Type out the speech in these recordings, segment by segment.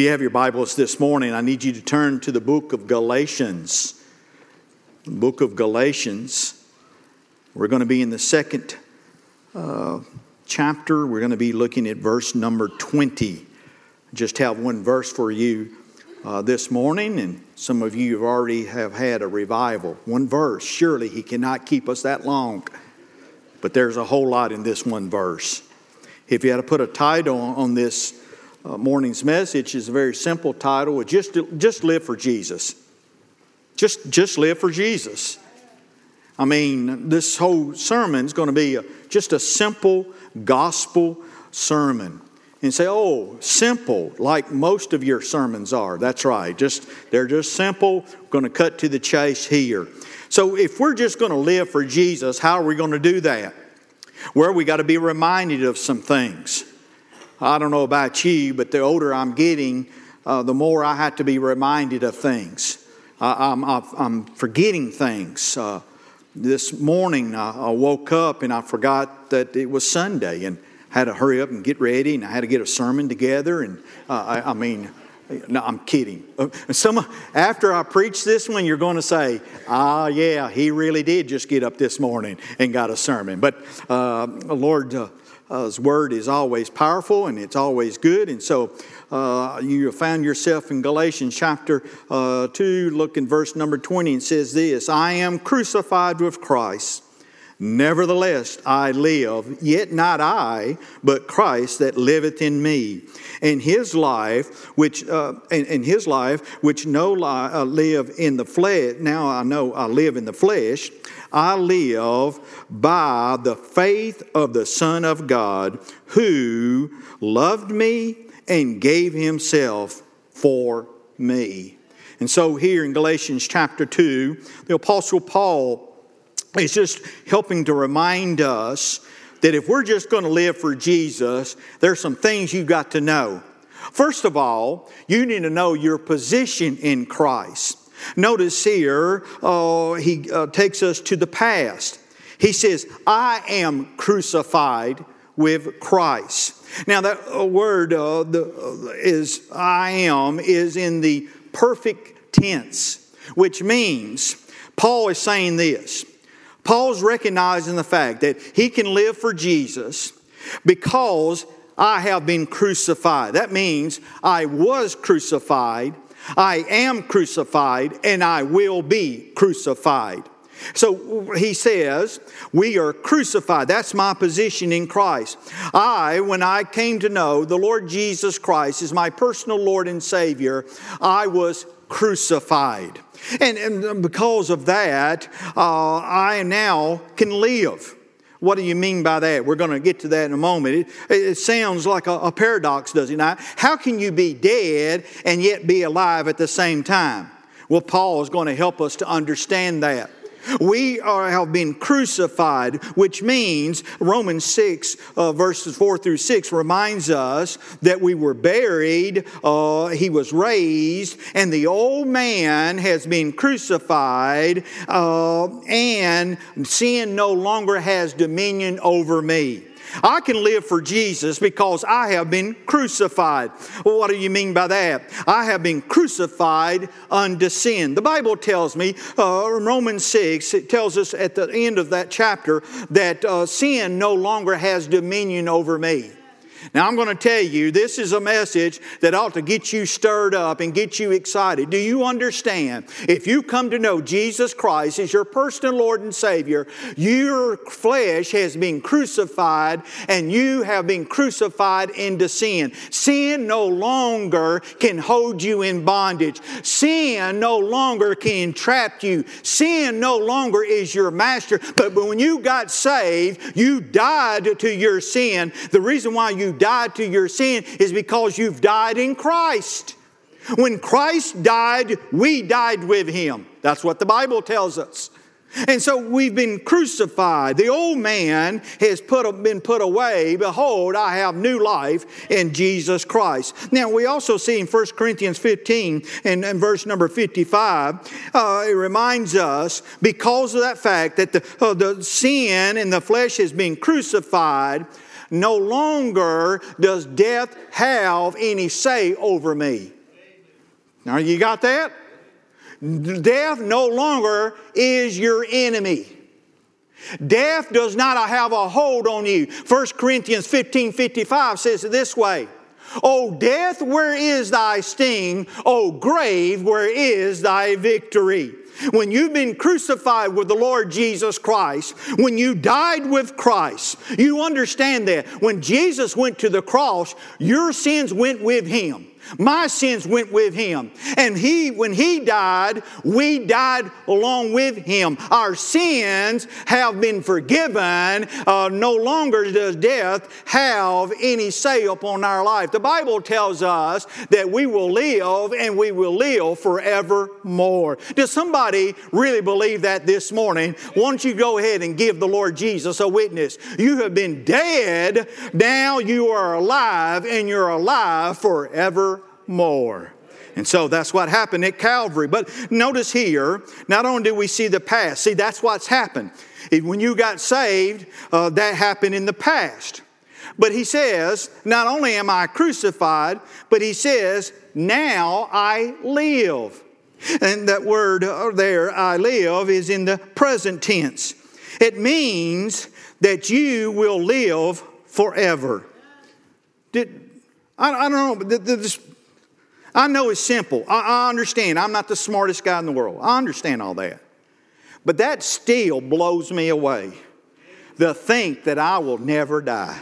you have your Bibles this morning, I need you to turn to the book of Galatians. Book of Galatians. We're going to be in the second uh, chapter. We're going to be looking at verse number 20. Just have one verse for you uh, this morning, and some of you have already have had a revival. One verse. Surely He cannot keep us that long. But there's a whole lot in this one verse. If you had to put a title on this uh, morning's message is a very simple title just, just live for Jesus. Just, just live for Jesus. I mean, this whole sermon is going to be a, just a simple gospel sermon. And say, oh, simple, like most of your sermons are. That's right. Just they're just simple. going to cut to the chase here. So if we're just going to live for Jesus, how are we going to do that? Well, we got to be reminded of some things. I don't know about you, but the older I'm getting, uh, the more I have to be reminded of things. Am I'm, I'm forgetting things. Uh, this morning I, I woke up and I forgot that it was Sunday and had to hurry up and get ready and I had to get a sermon together. And uh, I, I, mean, no, I'm kidding. Uh, some, after I preach this one, you're going to say, ah, yeah, he really did just get up this morning and got a sermon. But uh, Lord, uh, his word is always powerful and it's always good. And so uh, you found yourself in Galatians chapter uh, 2, look in verse number 20, and says this I am crucified with Christ. Nevertheless, I live, yet not I, but Christ that liveth in me. And his life, which uh, in, in, his life, which no lie, uh, live in the flesh. Now I know I live in the flesh. I live by the faith of the Son of God, who loved me and gave himself for me. And so, here in Galatians chapter 2, the Apostle Paul is just helping to remind us that if we're just going to live for Jesus, there's some things you've got to know. First of all, you need to know your position in Christ. Notice here, uh, he uh, takes us to the past. He says, I am crucified with Christ. Now, that uh, word uh, the, uh, is I am is in the perfect tense, which means Paul is saying this. Paul's recognizing the fact that he can live for Jesus because I have been crucified. That means I was crucified I am crucified and I will be crucified. So he says, We are crucified. That's my position in Christ. I, when I came to know the Lord Jesus Christ as my personal Lord and Savior, I was crucified. And, and because of that, uh, I now can live. What do you mean by that? We're going to get to that in a moment. It, it sounds like a, a paradox, does it not? How can you be dead and yet be alive at the same time? Well, Paul is going to help us to understand that. We are, have been crucified, which means Romans 6, uh, verses 4 through 6, reminds us that we were buried, uh, he was raised, and the old man has been crucified, uh, and sin no longer has dominion over me. I can live for Jesus because I have been crucified. Well, what do you mean by that? I have been crucified unto sin. The Bible tells me, uh, Romans 6, it tells us at the end of that chapter that uh, sin no longer has dominion over me. Now, I'm going to tell you, this is a message that ought to get you stirred up and get you excited. Do you understand? If you come to know Jesus Christ as your personal Lord and Savior, your flesh has been crucified and you have been crucified into sin. Sin no longer can hold you in bondage. Sin no longer can trap you. Sin no longer is your master. But when you got saved, you died to your sin. The reason why you died to your sin is because you've died in Christ. When Christ died, we died with him. That's what the Bible tells us. And so we've been crucified. The old man has put, been put away. Behold, I have new life in Jesus Christ. Now, we also see in 1 Corinthians 15 and, and verse number 55, uh, it reminds us because of that fact that the, uh, the sin in the flesh has been crucified, no longer does death have any say over me. Now, you got that? Death no longer is your enemy. Death does not have a hold on you. 1 Corinthians 15 55 says it this way O death, where is thy sting? O grave, where is thy victory? When you've been crucified with the Lord Jesus Christ, when you died with Christ, you understand that. When Jesus went to the cross, your sins went with him. My sins went with him. And he, when he died, we died along with him. Our sins have been forgiven. Uh, no longer does death have any say upon our life. The Bible tells us that we will live and we will live forevermore. Does somebody really believe that this morning? Why don't you go ahead and give the Lord Jesus a witness? You have been dead, now you are alive, and you're alive forever more. And so that's what happened at Calvary. But notice here, not only do we see the past, see, that's what's happened. When you got saved, uh, that happened in the past. But he says, not only am I crucified, but he says, now I live. And that word uh, there, I live, is in the present tense. It means that you will live forever. Did, I, I don't know, this I know it's simple. I, I understand. I'm not the smartest guy in the world. I understand all that. But that still blows me away. The think that I will never die.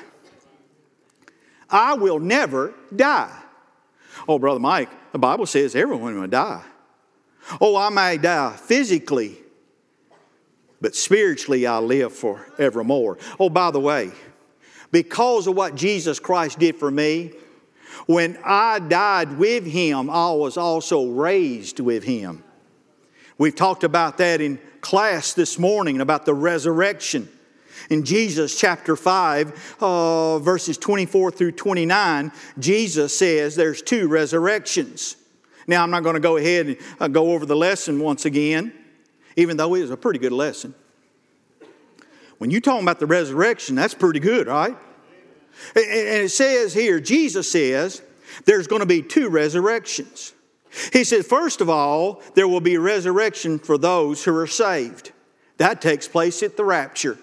I will never die. Oh, Brother Mike, the Bible says everyone will die. Oh, I may die physically, but spiritually I live forevermore. Oh, by the way, because of what Jesus Christ did for me, when I died with him, I was also raised with him. We've talked about that in class this morning about the resurrection. In Jesus chapter 5, uh, verses 24 through 29, Jesus says there's two resurrections. Now, I'm not going to go ahead and uh, go over the lesson once again, even though it was a pretty good lesson. When you're talking about the resurrection, that's pretty good, right? And it says here, Jesus says, there's going to be two resurrections. He said, first of all, there will be resurrection for those who are saved. That takes place at the rapture.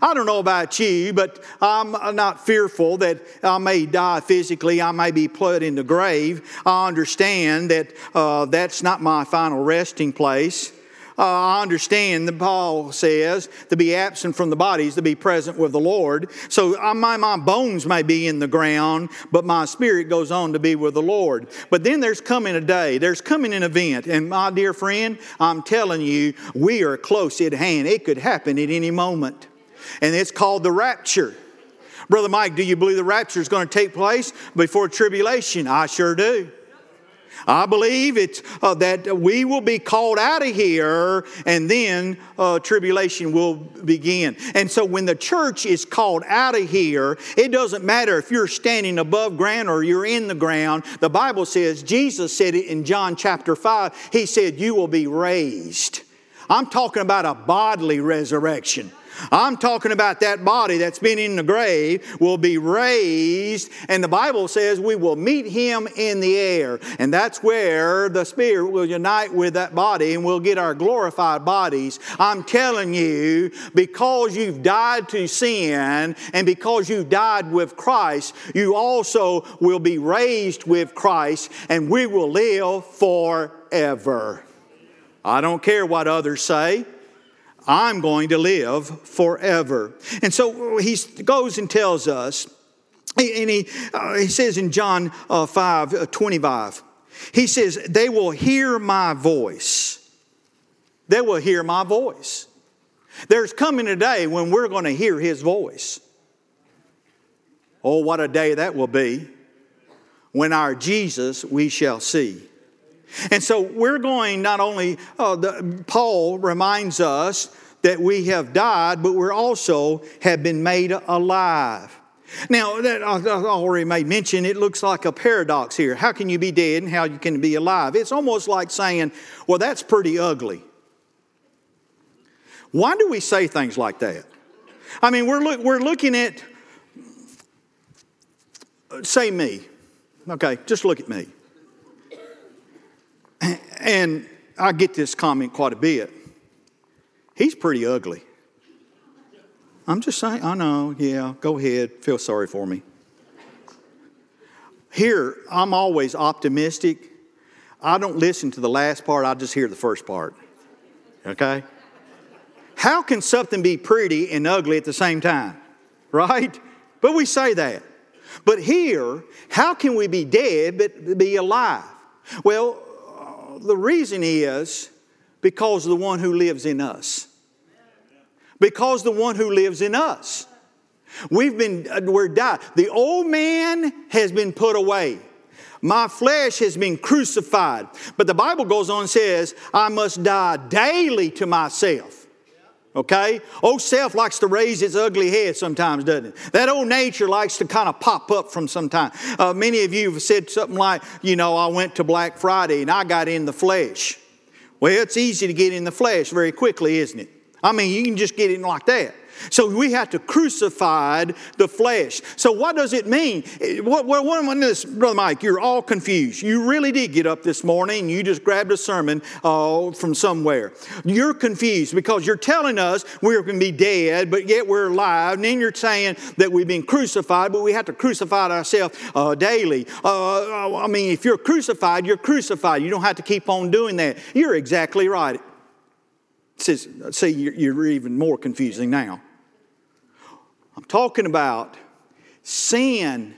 I don't know about you, but I'm not fearful that I may die physically. I may be put in the grave. I understand that uh, that's not my final resting place. Uh, I understand that Paul says to be absent from the bodies, to be present with the Lord. So uh, my, my bones may be in the ground, but my spirit goes on to be with the Lord. But then there's coming a day, there's coming an event. And my dear friend, I'm telling you, we are close at hand. It could happen at any moment. And it's called the rapture. Brother Mike, do you believe the rapture is going to take place before tribulation? I sure do. I believe it's uh, that we will be called out of here and then uh, tribulation will begin. And so when the church is called out of here, it doesn't matter if you're standing above ground or you're in the ground. The Bible says, Jesus said it in John chapter 5, He said, You will be raised. I'm talking about a bodily resurrection. I'm talking about that body that's been in the grave will be raised, and the Bible says we will meet him in the air. And that's where the Spirit will unite with that body and we'll get our glorified bodies. I'm telling you, because you've died to sin and because you've died with Christ, you also will be raised with Christ, and we will live forever. I don't care what others say. I'm going to live forever. And so he goes and tells us, and he, uh, he says in John uh, 5 uh, 25, he says, They will hear my voice. They will hear my voice. There's coming a day when we're going to hear his voice. Oh, what a day that will be when our Jesus we shall see. And so we're going not only, uh, the, Paul reminds us that we have died, but we're also have been made alive. Now, that I already made mention, it looks like a paradox here. How can you be dead and how you can be alive? It's almost like saying, well, that's pretty ugly. Why do we say things like that? I mean, we're, look, we're looking at say me. Okay, just look at me. And I get this comment quite a bit. He's pretty ugly. I'm just saying, I know, yeah, go ahead, feel sorry for me. Here, I'm always optimistic. I don't listen to the last part, I just hear the first part. Okay? How can something be pretty and ugly at the same time? Right? But we say that. But here, how can we be dead but be alive? Well, the reason is because of the one who lives in us. Because the one who lives in us. We've been, uh, we're died. The old man has been put away. My flesh has been crucified. But the Bible goes on and says, I must die daily to myself. Okay? Old self likes to raise its ugly head sometimes, doesn't it? That old nature likes to kind of pop up from some time. Uh, many of you have said something like, you know, I went to Black Friday and I got in the flesh. Well, it's easy to get in the flesh very quickly, isn't it? I mean, you can just get in like that. So we have to crucify the flesh. So what does it mean? What, what, what this, Brother Mike, you're all confused. You really did get up this morning you just grabbed a sermon uh, from somewhere. You're confused because you're telling us we're going to be dead, but yet we're alive. And then you're saying that we've been crucified, but we have to crucify ourselves uh, daily. Uh, I mean, if you're crucified, you're crucified. You don't have to keep on doing that. You're exactly right. Says, see, you're even more confusing now. I'm talking about sin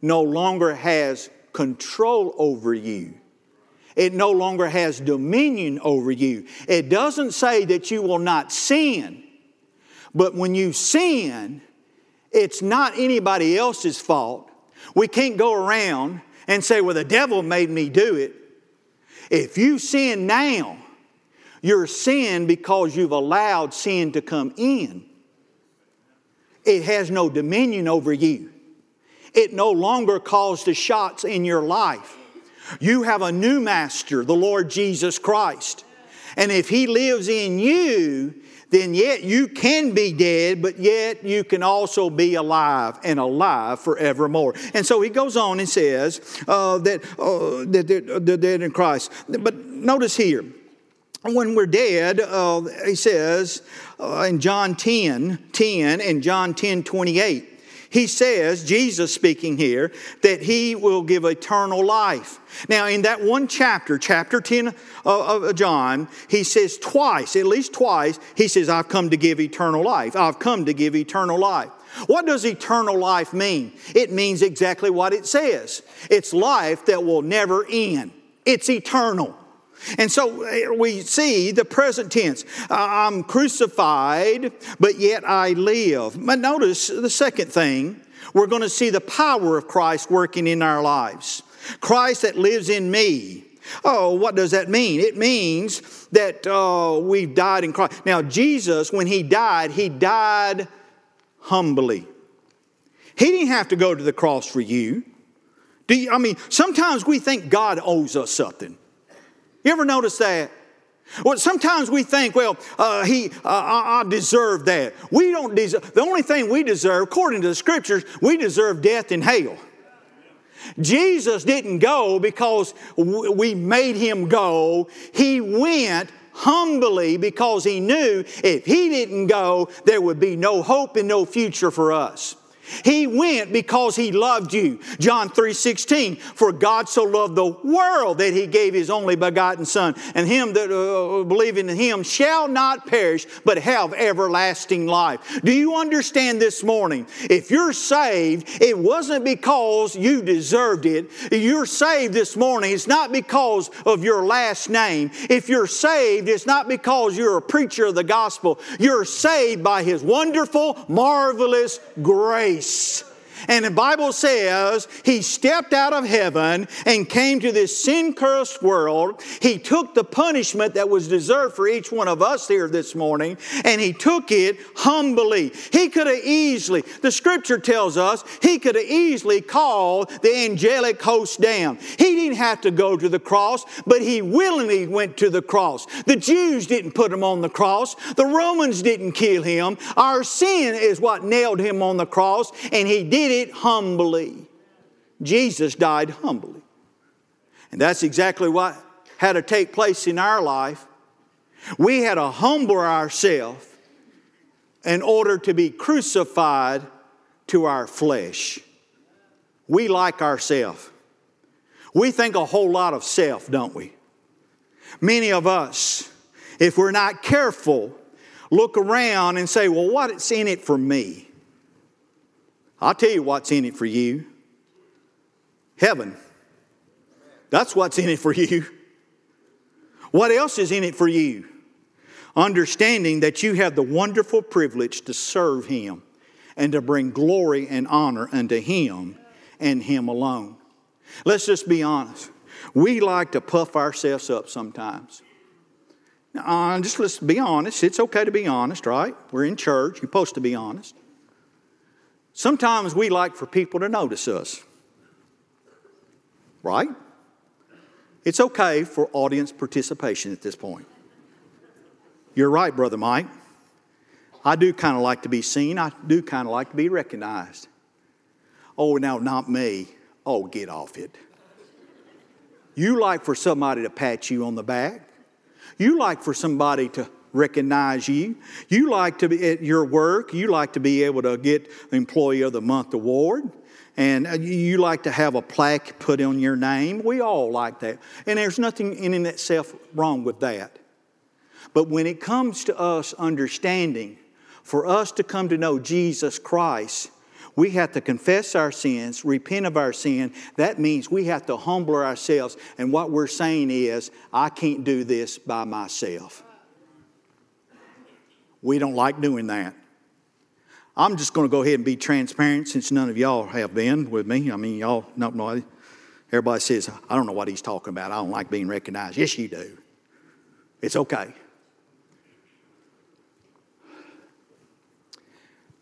no longer has control over you. It no longer has dominion over you. It doesn't say that you will not sin, but when you sin, it's not anybody else's fault. We can't go around and say, well, the devil made me do it. If you sin now, you're sin because you've allowed sin to come in. It has no dominion over you. It no longer calls the shots in your life. You have a new master, the Lord Jesus Christ. And if He lives in you, then yet you can be dead, but yet you can also be alive and alive forevermore. And so he goes on and says uh, that, uh, that dead in Christ. But notice here, when we're dead, uh, he says uh, in John 10, 10 and John 10, 28, he says, Jesus speaking here, that he will give eternal life. Now, in that one chapter, chapter 10 of John, he says twice, at least twice, he says, I've come to give eternal life. I've come to give eternal life. What does eternal life mean? It means exactly what it says it's life that will never end, it's eternal. And so uh, we see the present tense. I'm crucified, but yet I live. But notice the second thing, we're going to see the power of Christ working in our lives. Christ that lives in me. Oh, what does that mean? It means that uh, we've died in Christ. Now, Jesus, when he died, he died humbly. He didn't have to go to the cross for you. Do you, I mean, sometimes we think God owes us something. You ever notice that? Well, sometimes we think, well, uh, he, uh, I, I deserve that. We don't deserve. The only thing we deserve, according to the scriptures, we deserve death and hell. Jesus didn't go because we made him go. He went humbly because he knew if he didn't go, there would be no hope and no future for us. He went because he loved you. John 3:16, for God so loved the world that he gave his only begotten son, and him that uh, believing in him shall not perish but have everlasting life. Do you understand this morning? If you're saved, it wasn't because you deserved it. You're saved this morning, it's not because of your last name. If you're saved, it's not because you're a preacher of the gospel. You're saved by his wonderful, marvelous grace grace. And the Bible says he stepped out of heaven and came to this sin cursed world. He took the punishment that was deserved for each one of us here this morning and he took it humbly. He could have easily, the scripture tells us, he could have easily called the angelic host down. He didn't have to go to the cross, but he willingly went to the cross. The Jews didn't put him on the cross, the Romans didn't kill him. Our sin is what nailed him on the cross, and he did it humbly. Jesus died humbly. And that's exactly what had to take place in our life. We had to humble ourselves in order to be crucified to our flesh. We like ourselves. We think a whole lot of self, don't we? Many of us, if we're not careful, look around and say, Well, what's in it for me? I'll tell you what's in it for you heaven. That's what's in it for you. What else is in it for you? Understanding that you have the wonderful privilege to serve Him and to bring glory and honor unto Him and Him alone. Let's just be honest. We like to puff ourselves up sometimes. Now, uh, just let's be honest. It's okay to be honest, right? We're in church. You're supposed to be honest. Sometimes we like for people to notice us, right? It's okay for audience participation at this point. You're right, Brother Mike. I do kind of like to be seen, I do kind of like to be recognized. Oh, now, not me. Oh, get off it. You like for somebody to pat you on the back. You like for somebody to recognize you. You like to be at your work, you like to be able to get Employee of the Month award. And uh, you like to have a plaque put on your name. We all like that. And there's nothing in and itself wrong with that. But when it comes to us understanding, for us to come to know Jesus Christ, we have to confess our sins, repent of our sin. That means we have to humble ourselves. And what we're saying is, I can't do this by myself. We don't like doing that. I'm just going to go ahead and be transparent since none of y'all have been with me. I mean, y'all don't. Everybody says, I don't know what he's talking about. I don't like being recognized. Yes, you do. It's okay.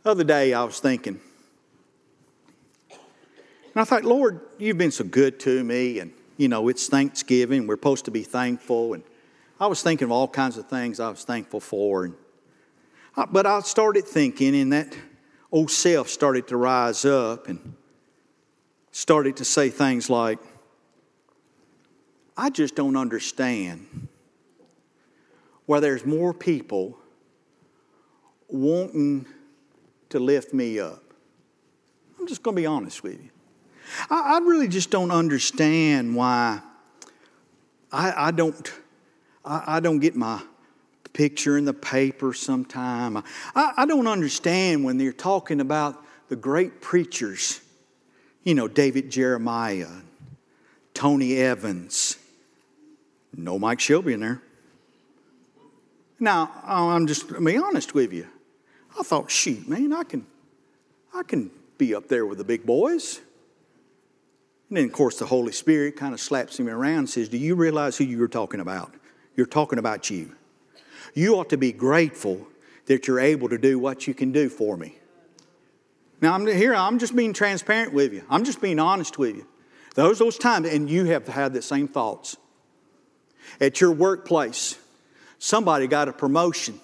The other day, I was thinking, and I thought, Lord, you've been so good to me. And, you know, it's Thanksgiving. We're supposed to be thankful. And I was thinking of all kinds of things I was thankful for. And, but I started thinking, and that old self started to rise up and started to say things like, I just don't understand why there's more people wanting to lift me up. I'm just going to be honest with you. I, I really just don't understand why I, I don't I, I, don't get my picture in the paper sometime. I, I don't understand when they're talking about the great preachers, you know, David Jeremiah, Tony Evans, no Mike Shelby in there. Now, oh, I'm just to be honest with you. I thought, shoot, man, I can, I can be up there with the big boys. And then, of course, the Holy Spirit kind of slaps him around and says, Do you realize who you're talking about? You're talking about you. You ought to be grateful that you're able to do what you can do for me. Now, I'm here, I'm just being transparent with you. I'm just being honest with you. Those, those times, and you have had the same thoughts. At your workplace, somebody got a promotion,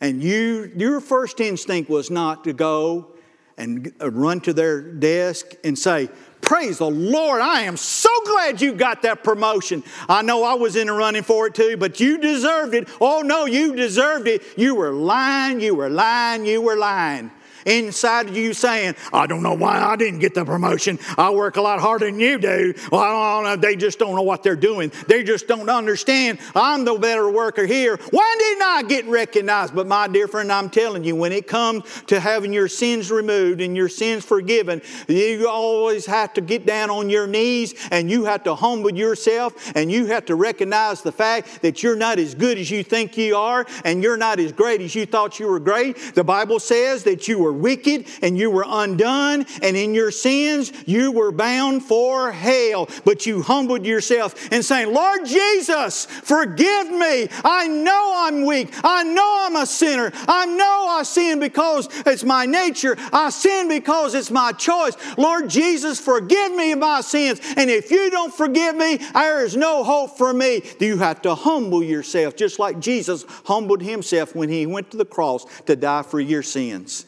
and you, your first instinct was not to go and uh, run to their desk and say, Praise the Lord. I am so glad you got that promotion. I know I was in the running for it too, but you deserved it. Oh, no, you deserved it. You were lying, you were lying, you were lying inside of you saying, I don't know why I didn't get the promotion. I work a lot harder than you do. Well, I don't know. They just don't know what they're doing. They just don't understand. I'm the better worker here. Why didn't I get recognized? But my dear friend, I'm telling you, when it comes to having your sins removed and your sins forgiven, you always have to get down on your knees and you have to humble yourself and you have to recognize the fact that you're not as good as you think you are and you're not as great as you thought you were great. The Bible says that you were wicked and you were undone, and in your sins you were bound for hell. But you humbled yourself and saying, Lord Jesus, forgive me. I know I'm weak. I know I'm a sinner. I know I sin because it's my nature. I sin because it's my choice. Lord Jesus, forgive me of my sins. And if you don't forgive me, there is no hope for me. You have to humble yourself, just like Jesus humbled himself when he went to the cross to die for your sins.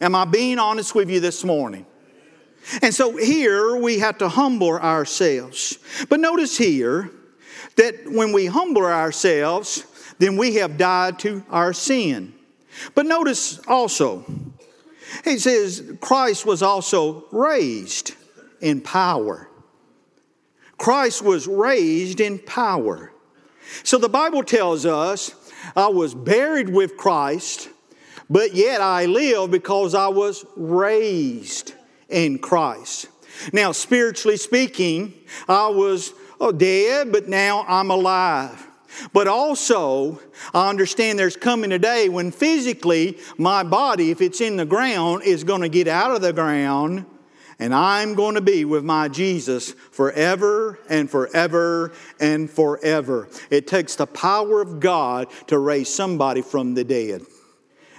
Am I being honest with you this morning? And so here we have to humble ourselves. But notice here that when we humble ourselves, then we have died to our sin. But notice also, he says Christ was also raised in power. Christ was raised in power. So the Bible tells us, I was buried with Christ, but yet I live because I was raised in Christ. Now, spiritually speaking, I was oh, dead, but now I'm alive. But also, I understand there's coming a day when physically my body, if it's in the ground, is going to get out of the ground and I'm going to be with my Jesus forever and forever and forever. It takes the power of God to raise somebody from the dead.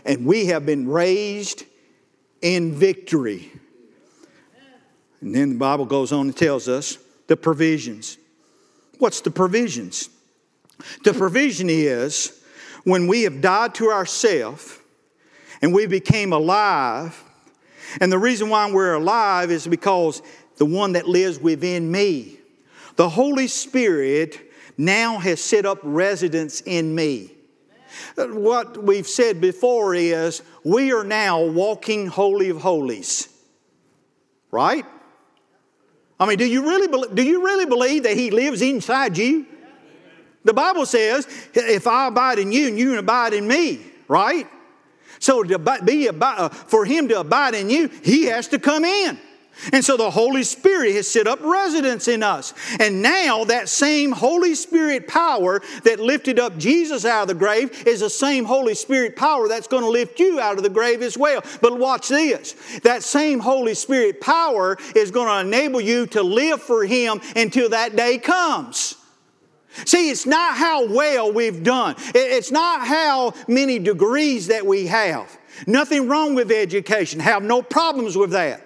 And we have been raised in victory. And then the Bible goes on and tells us the provisions. What's the provisions? The provision is when we have died to ourselves and we became alive and the reason why we're alive is because the one that lives within me, the Holy Spirit, now has set up residence in me. What we've said before is we are now walking holy of holies. Right? I mean, do you really, believe, do you really believe that He lives inside you? The Bible says, if I abide in you and you abide in me, right? So to be for him to abide in you, he has to come in. And so the Holy Spirit has set up residence in us. And now that same Holy Spirit power that lifted up Jesus out of the grave is the same Holy Spirit power that's going to lift you out of the grave as well. But watch this. That same Holy Spirit power is going to enable you to live for Him until that day comes. See, it's not how well we've done. It's not how many degrees that we have. Nothing wrong with education. Have no problems with that.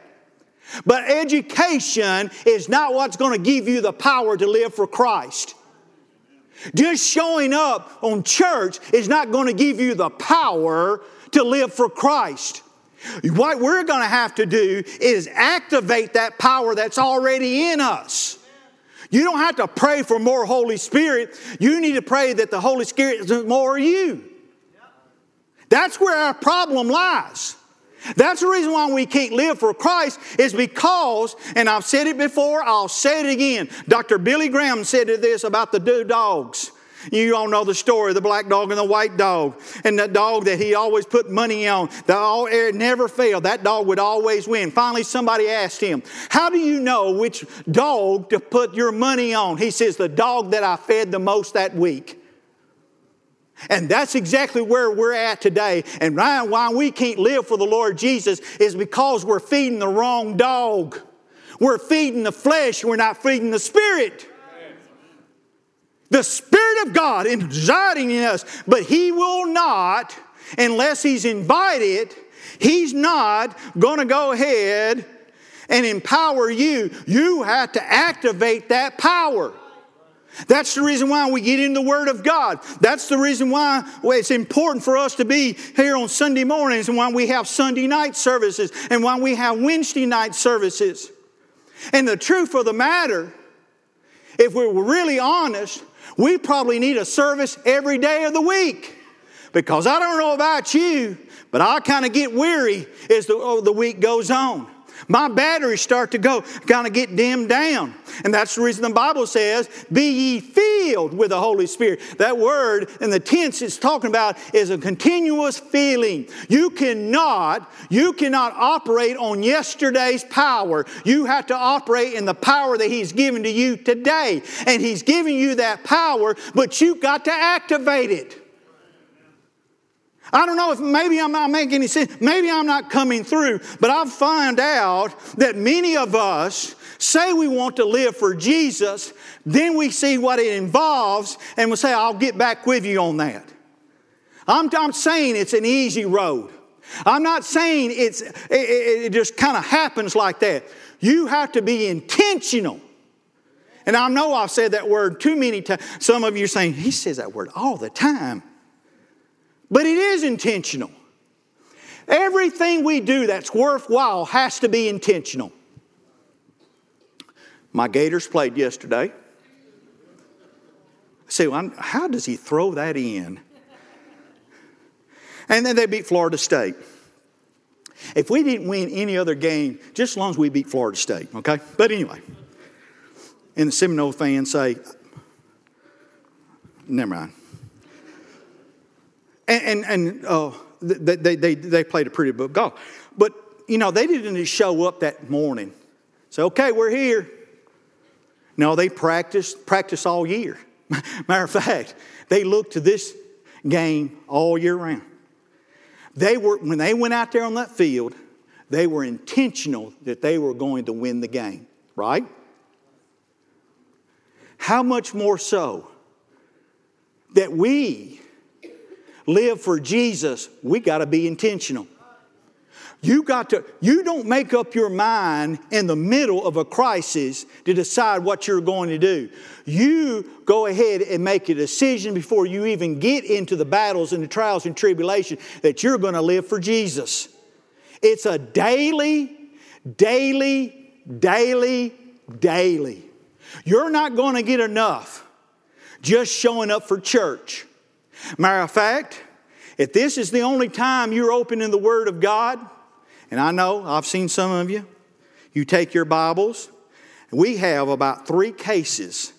But education is not what's going to give you the power to live for Christ. Just showing up on church is not going to give you the power to live for Christ. What we're going to have to do is activate that power that's already in us. You don't have to pray for more Holy Spirit. You need to pray that the Holy Spirit is more you. That's where our problem lies. That's the reason why we can't live for Christ is because, and I've said it before, I'll say it again. Dr. Billy Graham said this about the two dogs. You all know the story the black dog and the white dog. And that dog that he always put money on, that all, never failed. That dog would always win. Finally, somebody asked him, How do you know which dog to put your money on? He says, The dog that I fed the most that week. And that's exactly where we're at today. And why we can't live for the Lord Jesus is because we're feeding the wrong dog. We're feeding the flesh, we're not feeding the spirit. The Spirit of God is residing in us, but He will not, unless He's invited, He's not going to go ahead and empower you. You have to activate that power. That's the reason why we get in the Word of God. That's the reason why it's important for us to be here on Sunday mornings and why we have Sunday night services and why we have Wednesday night services. And the truth of the matter, if we were really honest, we probably need a service every day of the week. Because I don't know about you, but I kind of get weary as the, oh, the week goes on. My batteries start to go, kind of get dimmed down. And that's the reason the Bible says, Be ye filled with the Holy Spirit. That word in the tense it's talking about is a continuous feeling. You cannot, you cannot operate on yesterday's power. You have to operate in the power that He's given to you today. And He's giving you that power, but you've got to activate it. I don't know if maybe I'm not making any sense. Maybe I'm not coming through, but I've found out that many of us say we want to live for Jesus, then we see what it involves, and we say, I'll get back with you on that. I'm, I'm saying it's an easy road. I'm not saying it's, it, it just kind of happens like that. You have to be intentional. And I know I've said that word too many times. Some of you are saying, he says that word all the time. But it is intentional. Everything we do that's worthwhile has to be intentional. My Gators played yesterday. Say, well, how does he throw that in? And then they beat Florida State. If we didn't win any other game, just as long as we beat Florida State, okay? But anyway, and the Seminole fans say, never mind. And, and, and uh, they, they, they played a pretty good golf. But, you know, they didn't just show up that morning. Say, okay, we're here. No, they practiced, practiced all year. Matter of fact, they looked to this game all year round. They were, when they went out there on that field, they were intentional that they were going to win the game, right? How much more so that we live for Jesus, we got to be intentional. You got to, you don't make up your mind in the middle of a crisis to decide what you're going to do. You go ahead and make a decision before you even get into the battles and the trials and tribulation that you're going to live for Jesus. It's a daily, daily, daily, daily. You're not going to get enough just showing up for church. Matter of fact, if this is the only time you're opening the Word of God, and I know I've seen some of you, you take your Bibles. We have about three cases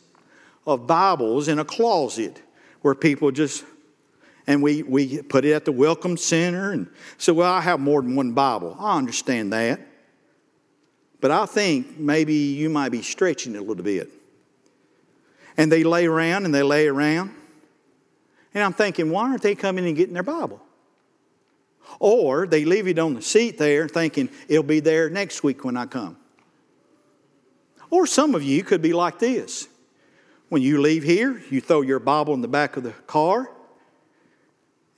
of Bibles in a closet where people just, and we, we put it at the Welcome Center. And so, well, I have more than one Bible. I understand that. But I think maybe you might be stretching it a little bit. And they lay around and they lay around. And I'm thinking, why aren't they coming and getting their Bible? Or they leave it on the seat there thinking it'll be there next week when I come. Or some of you could be like this. When you leave here, you throw your Bible in the back of the car.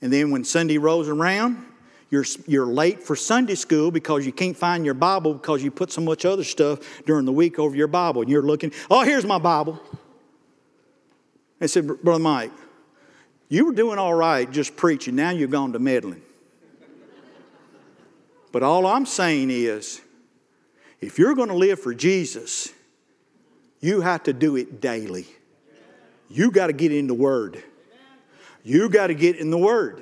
And then when Sunday rolls around, you're, you're late for Sunday school because you can't find your Bible because you put so much other stuff during the week over your Bible. And you're looking, oh, here's my Bible. I said, Brother Mike, you were doing all right just preaching. Now you've gone to meddling. But all I'm saying is, if you're going to live for Jesus, you have to do it daily. You got to get in the Word. You got to get in the Word.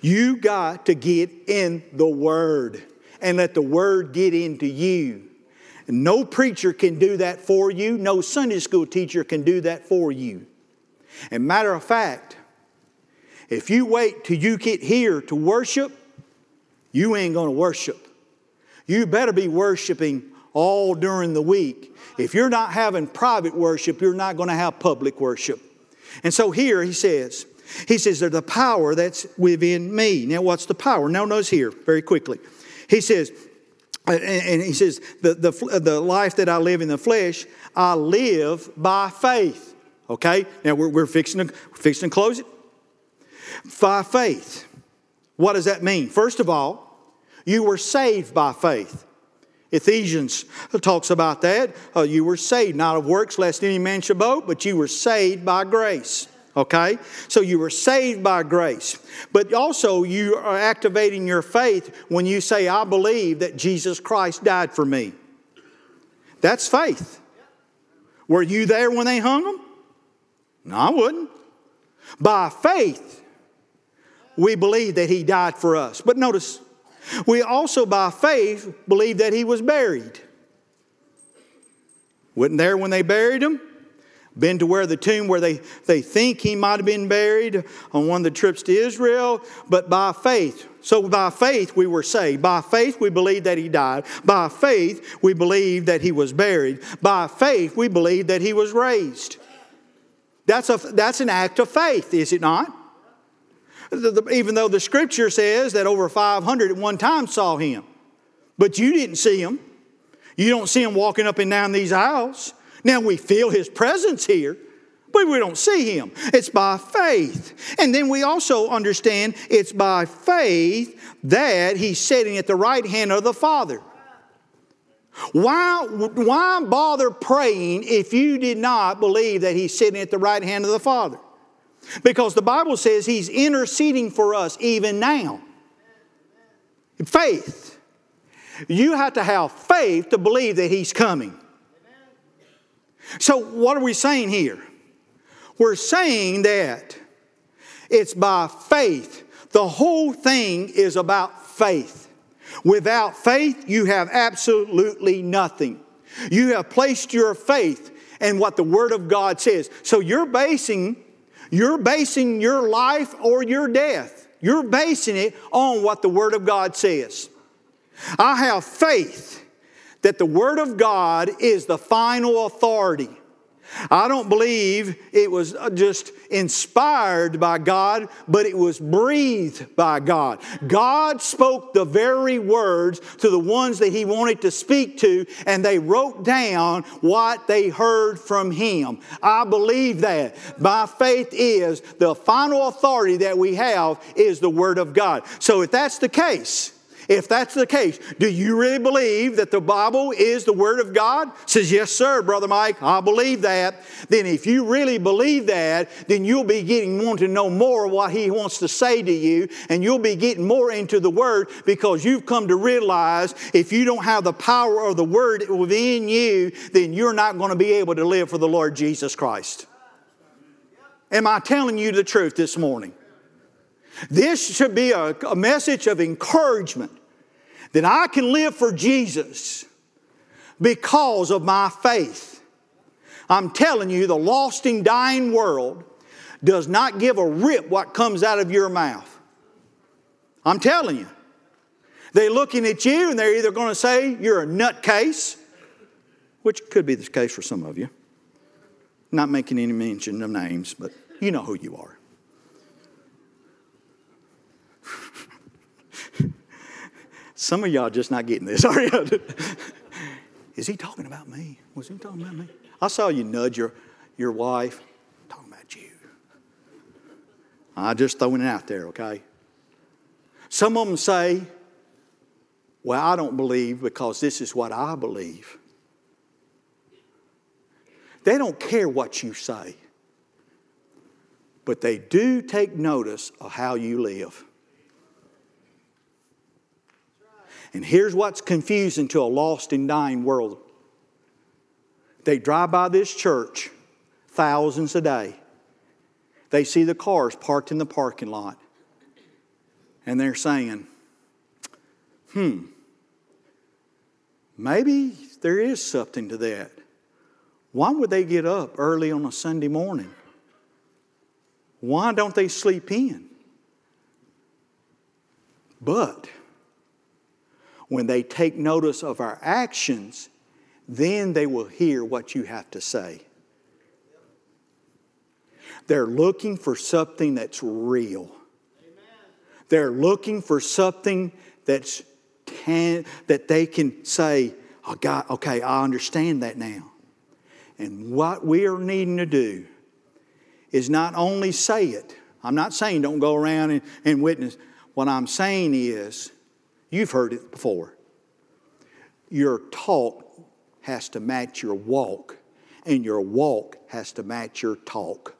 You got to get in the Word and let the Word get into you. No preacher can do that for you. No Sunday school teacher can do that for you. And matter of fact, if you wait till you get here to worship, you ain't going to worship. You better be worshiping all during the week. If you're not having private worship, you're not going to have public worship. And so here he says, he says, there's the power that's within me. Now, what's the power? Now, notice here very quickly. He says, uh, and he says, the, the, the life that I live in the flesh, I live by faith. Okay? Now, we're, we're fixing, to, fixing to close it. By faith. What does that mean? First of all, you were saved by faith. Ephesians talks about that. Uh, you were saved, not of works, lest any man should boast, but you were saved by grace. Okay? So you were saved by grace. But also, you are activating your faith when you say, I believe that Jesus Christ died for me. That's faith. Were you there when they hung him? No, I wouldn't. By faith, we believe that he died for us. But notice, we also by faith believe that he was buried. Wasn't there when they buried him? Been to where the tomb where they, they think he might have been buried on one of the trips to Israel, but by faith. So by faith we were saved. By faith we believe that he died. By faith we believe that he was buried. By faith we believe that he was raised. That's, a, that's an act of faith, is it not? Even though the scripture says that over 500 at one time saw him. But you didn't see him. You don't see him walking up and down these aisles. Now we feel his presence here, but we don't see him. It's by faith. And then we also understand it's by faith that he's sitting at the right hand of the Father. Why, why bother praying if you did not believe that he's sitting at the right hand of the Father? Because the Bible says He's interceding for us even now. Faith. You have to have faith to believe that He's coming. So, what are we saying here? We're saying that it's by faith. The whole thing is about faith. Without faith, you have absolutely nothing. You have placed your faith in what the Word of God says. So you're basing, you're basing your life or your death. You're basing it on what the Word of God says. I have faith that the Word of God is the final authority. I don't believe it was uh, just inspired by God, but it was breathed by God. God spoke the very words to the ones that He wanted to speak to, and they wrote down what they heard from Him. I believe that. My faith is the final authority that we have is the Word of God. So if that's the case, if that's the case, do you really believe that the Bible is the Word of God? Says, yes, sir, Brother Mike, I believe that. Then if you really believe that, then you'll be getting wanting to know more what He wants to say to you, and you'll be getting more into the Word because you've come to realize if you don't have the power of the Word within you, then you're not going to be able to live for the Lord Jesus Christ. Am I telling you the truth this morning? This should be a, a message of encouragement that I can live for Jesus because of my faith. I'm telling you, the lost and dying world does not give a rip what comes out of your mouth. I'm telling you. They're looking at you and they're either going to say you're a nutcase, which could be the case for some of you. Not making any mention of names, but you know who you are. Some of y'all just not getting this, are you? Is he talking about me? Was he talking about me? I saw you nudge your, your wife. I'm talking about you. I'm just throwing it out there, okay? Some of them say, Well, I don't believe because this is what I believe. They don't care what you say, but they do take notice of how you live. And here's what's confusing to a lost and dying world they drive by this church thousands a day. They see the cars parked in the parking lot. And they're saying, hmm, maybe there is something to that. Why would they get up early on a Sunday morning? Why don't they sleep in? But when they take notice of our actions, then they will hear what you have to say. They're looking for something that's real. They're looking for something that's that they can say, oh, God, okay, I understand that now. And what we are needing to do is not only say it, I'm not saying don't go around and, and witness. What I'm saying is, You've heard it before. Your talk has to match your walk, and your walk has to match your talk.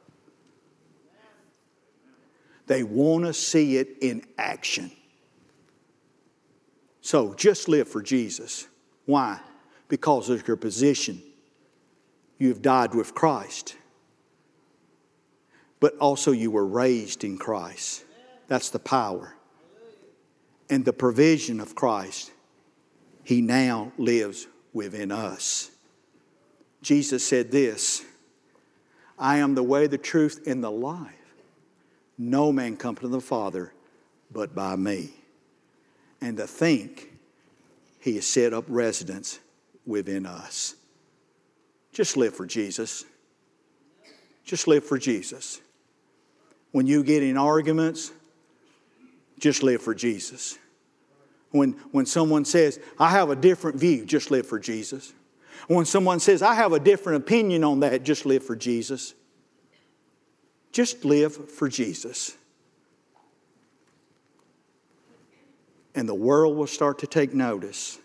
They want to see it in action. So just live for Jesus. Why? Because of your position. You've died with Christ, but also you were raised in Christ. That's the power and the provision of Christ, He now lives within us. Jesus said this I am the way, the truth, and the life. No man comes to the Father but by me. And to think He has set up residence within us. Just live for Jesus. Just live for Jesus. When you get in arguments, just live for Jesus. When, when someone says, I have a different view, just live for Jesus. When someone says, I have a different opinion on that, just live for Jesus. Just live for Jesus. And the world will start to take notice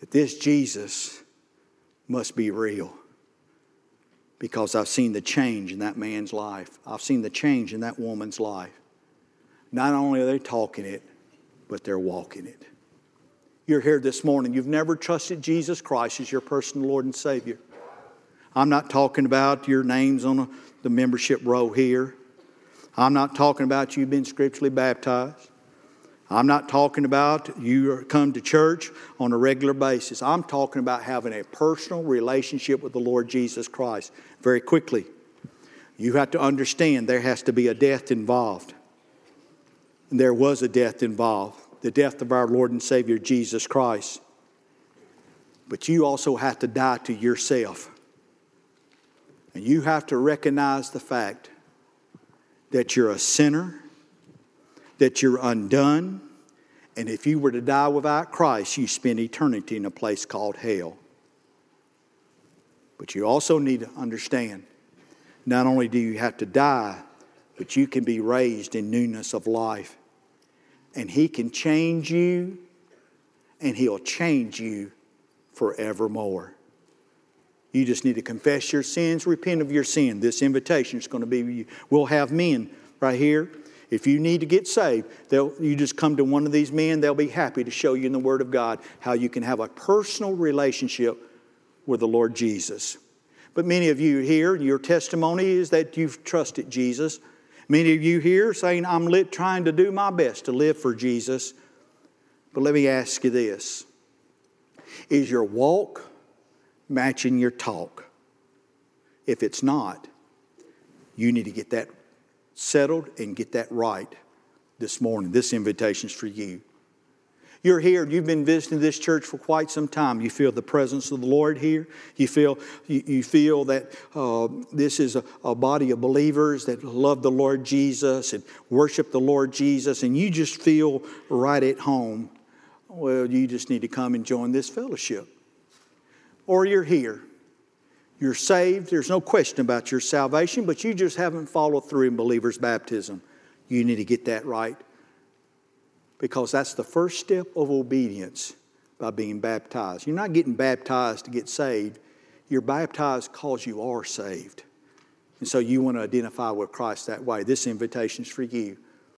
that this Jesus must be real because I've seen the change in that man's life. I've seen the change in that woman's life. Not only are they talking it, but they're walking it. you're here this morning, you've never trusted Jesus Christ as your personal Lord and Savior. I'm not talking about your names on the membership row here. I'm not talking about you being scripturally baptized. I'm not talking about you come to church on a regular basis. I'm talking about having a personal relationship with the Lord Jesus Christ. Very quickly, you have to understand there has to be a death involved. And there was a death involved the death of our Lord and Savior Jesus Christ. But you also have to die to yourself. And you have to recognize the fact that you're a sinner, that you're undone, and if you were to die without Christ, you spend eternity in a place called hell. But you also need to understand not only do you have to die, but you can be raised in newness of life and He can change you, and He'll change you forevermore. You just need to confess your sins, repent of your sin. This invitation is going to be, we'll have men right here. If you need to get saved, you just come to one of these men, they'll be happy to show you in the Word of God how you can have a personal relationship with the Lord Jesus. But many of you here, your testimony is that you've trusted Jesus. Many of you here saying, I'm lit, trying to do my best to live for Jesus. But let me ask you this Is your walk matching your talk? If it's not, you need to get that settled and get that right this morning. This invitation is for you. You're here, you've been visiting this church for quite some time. You feel the presence of the Lord here. You feel, you, you feel that uh, this is a, a body of believers that love the Lord Jesus and worship the Lord Jesus, and you just feel right at home. Well, you just need to come and join this fellowship. Or you're here. You're saved. There's no question about your salvation, but you just haven't followed through in believer's baptism. You need to get that right because that's the first step of obedience by being baptized. You're not getting baptized to get saved, you're baptized because you are saved. And so you want to identify with Christ that way. This invitation is for you.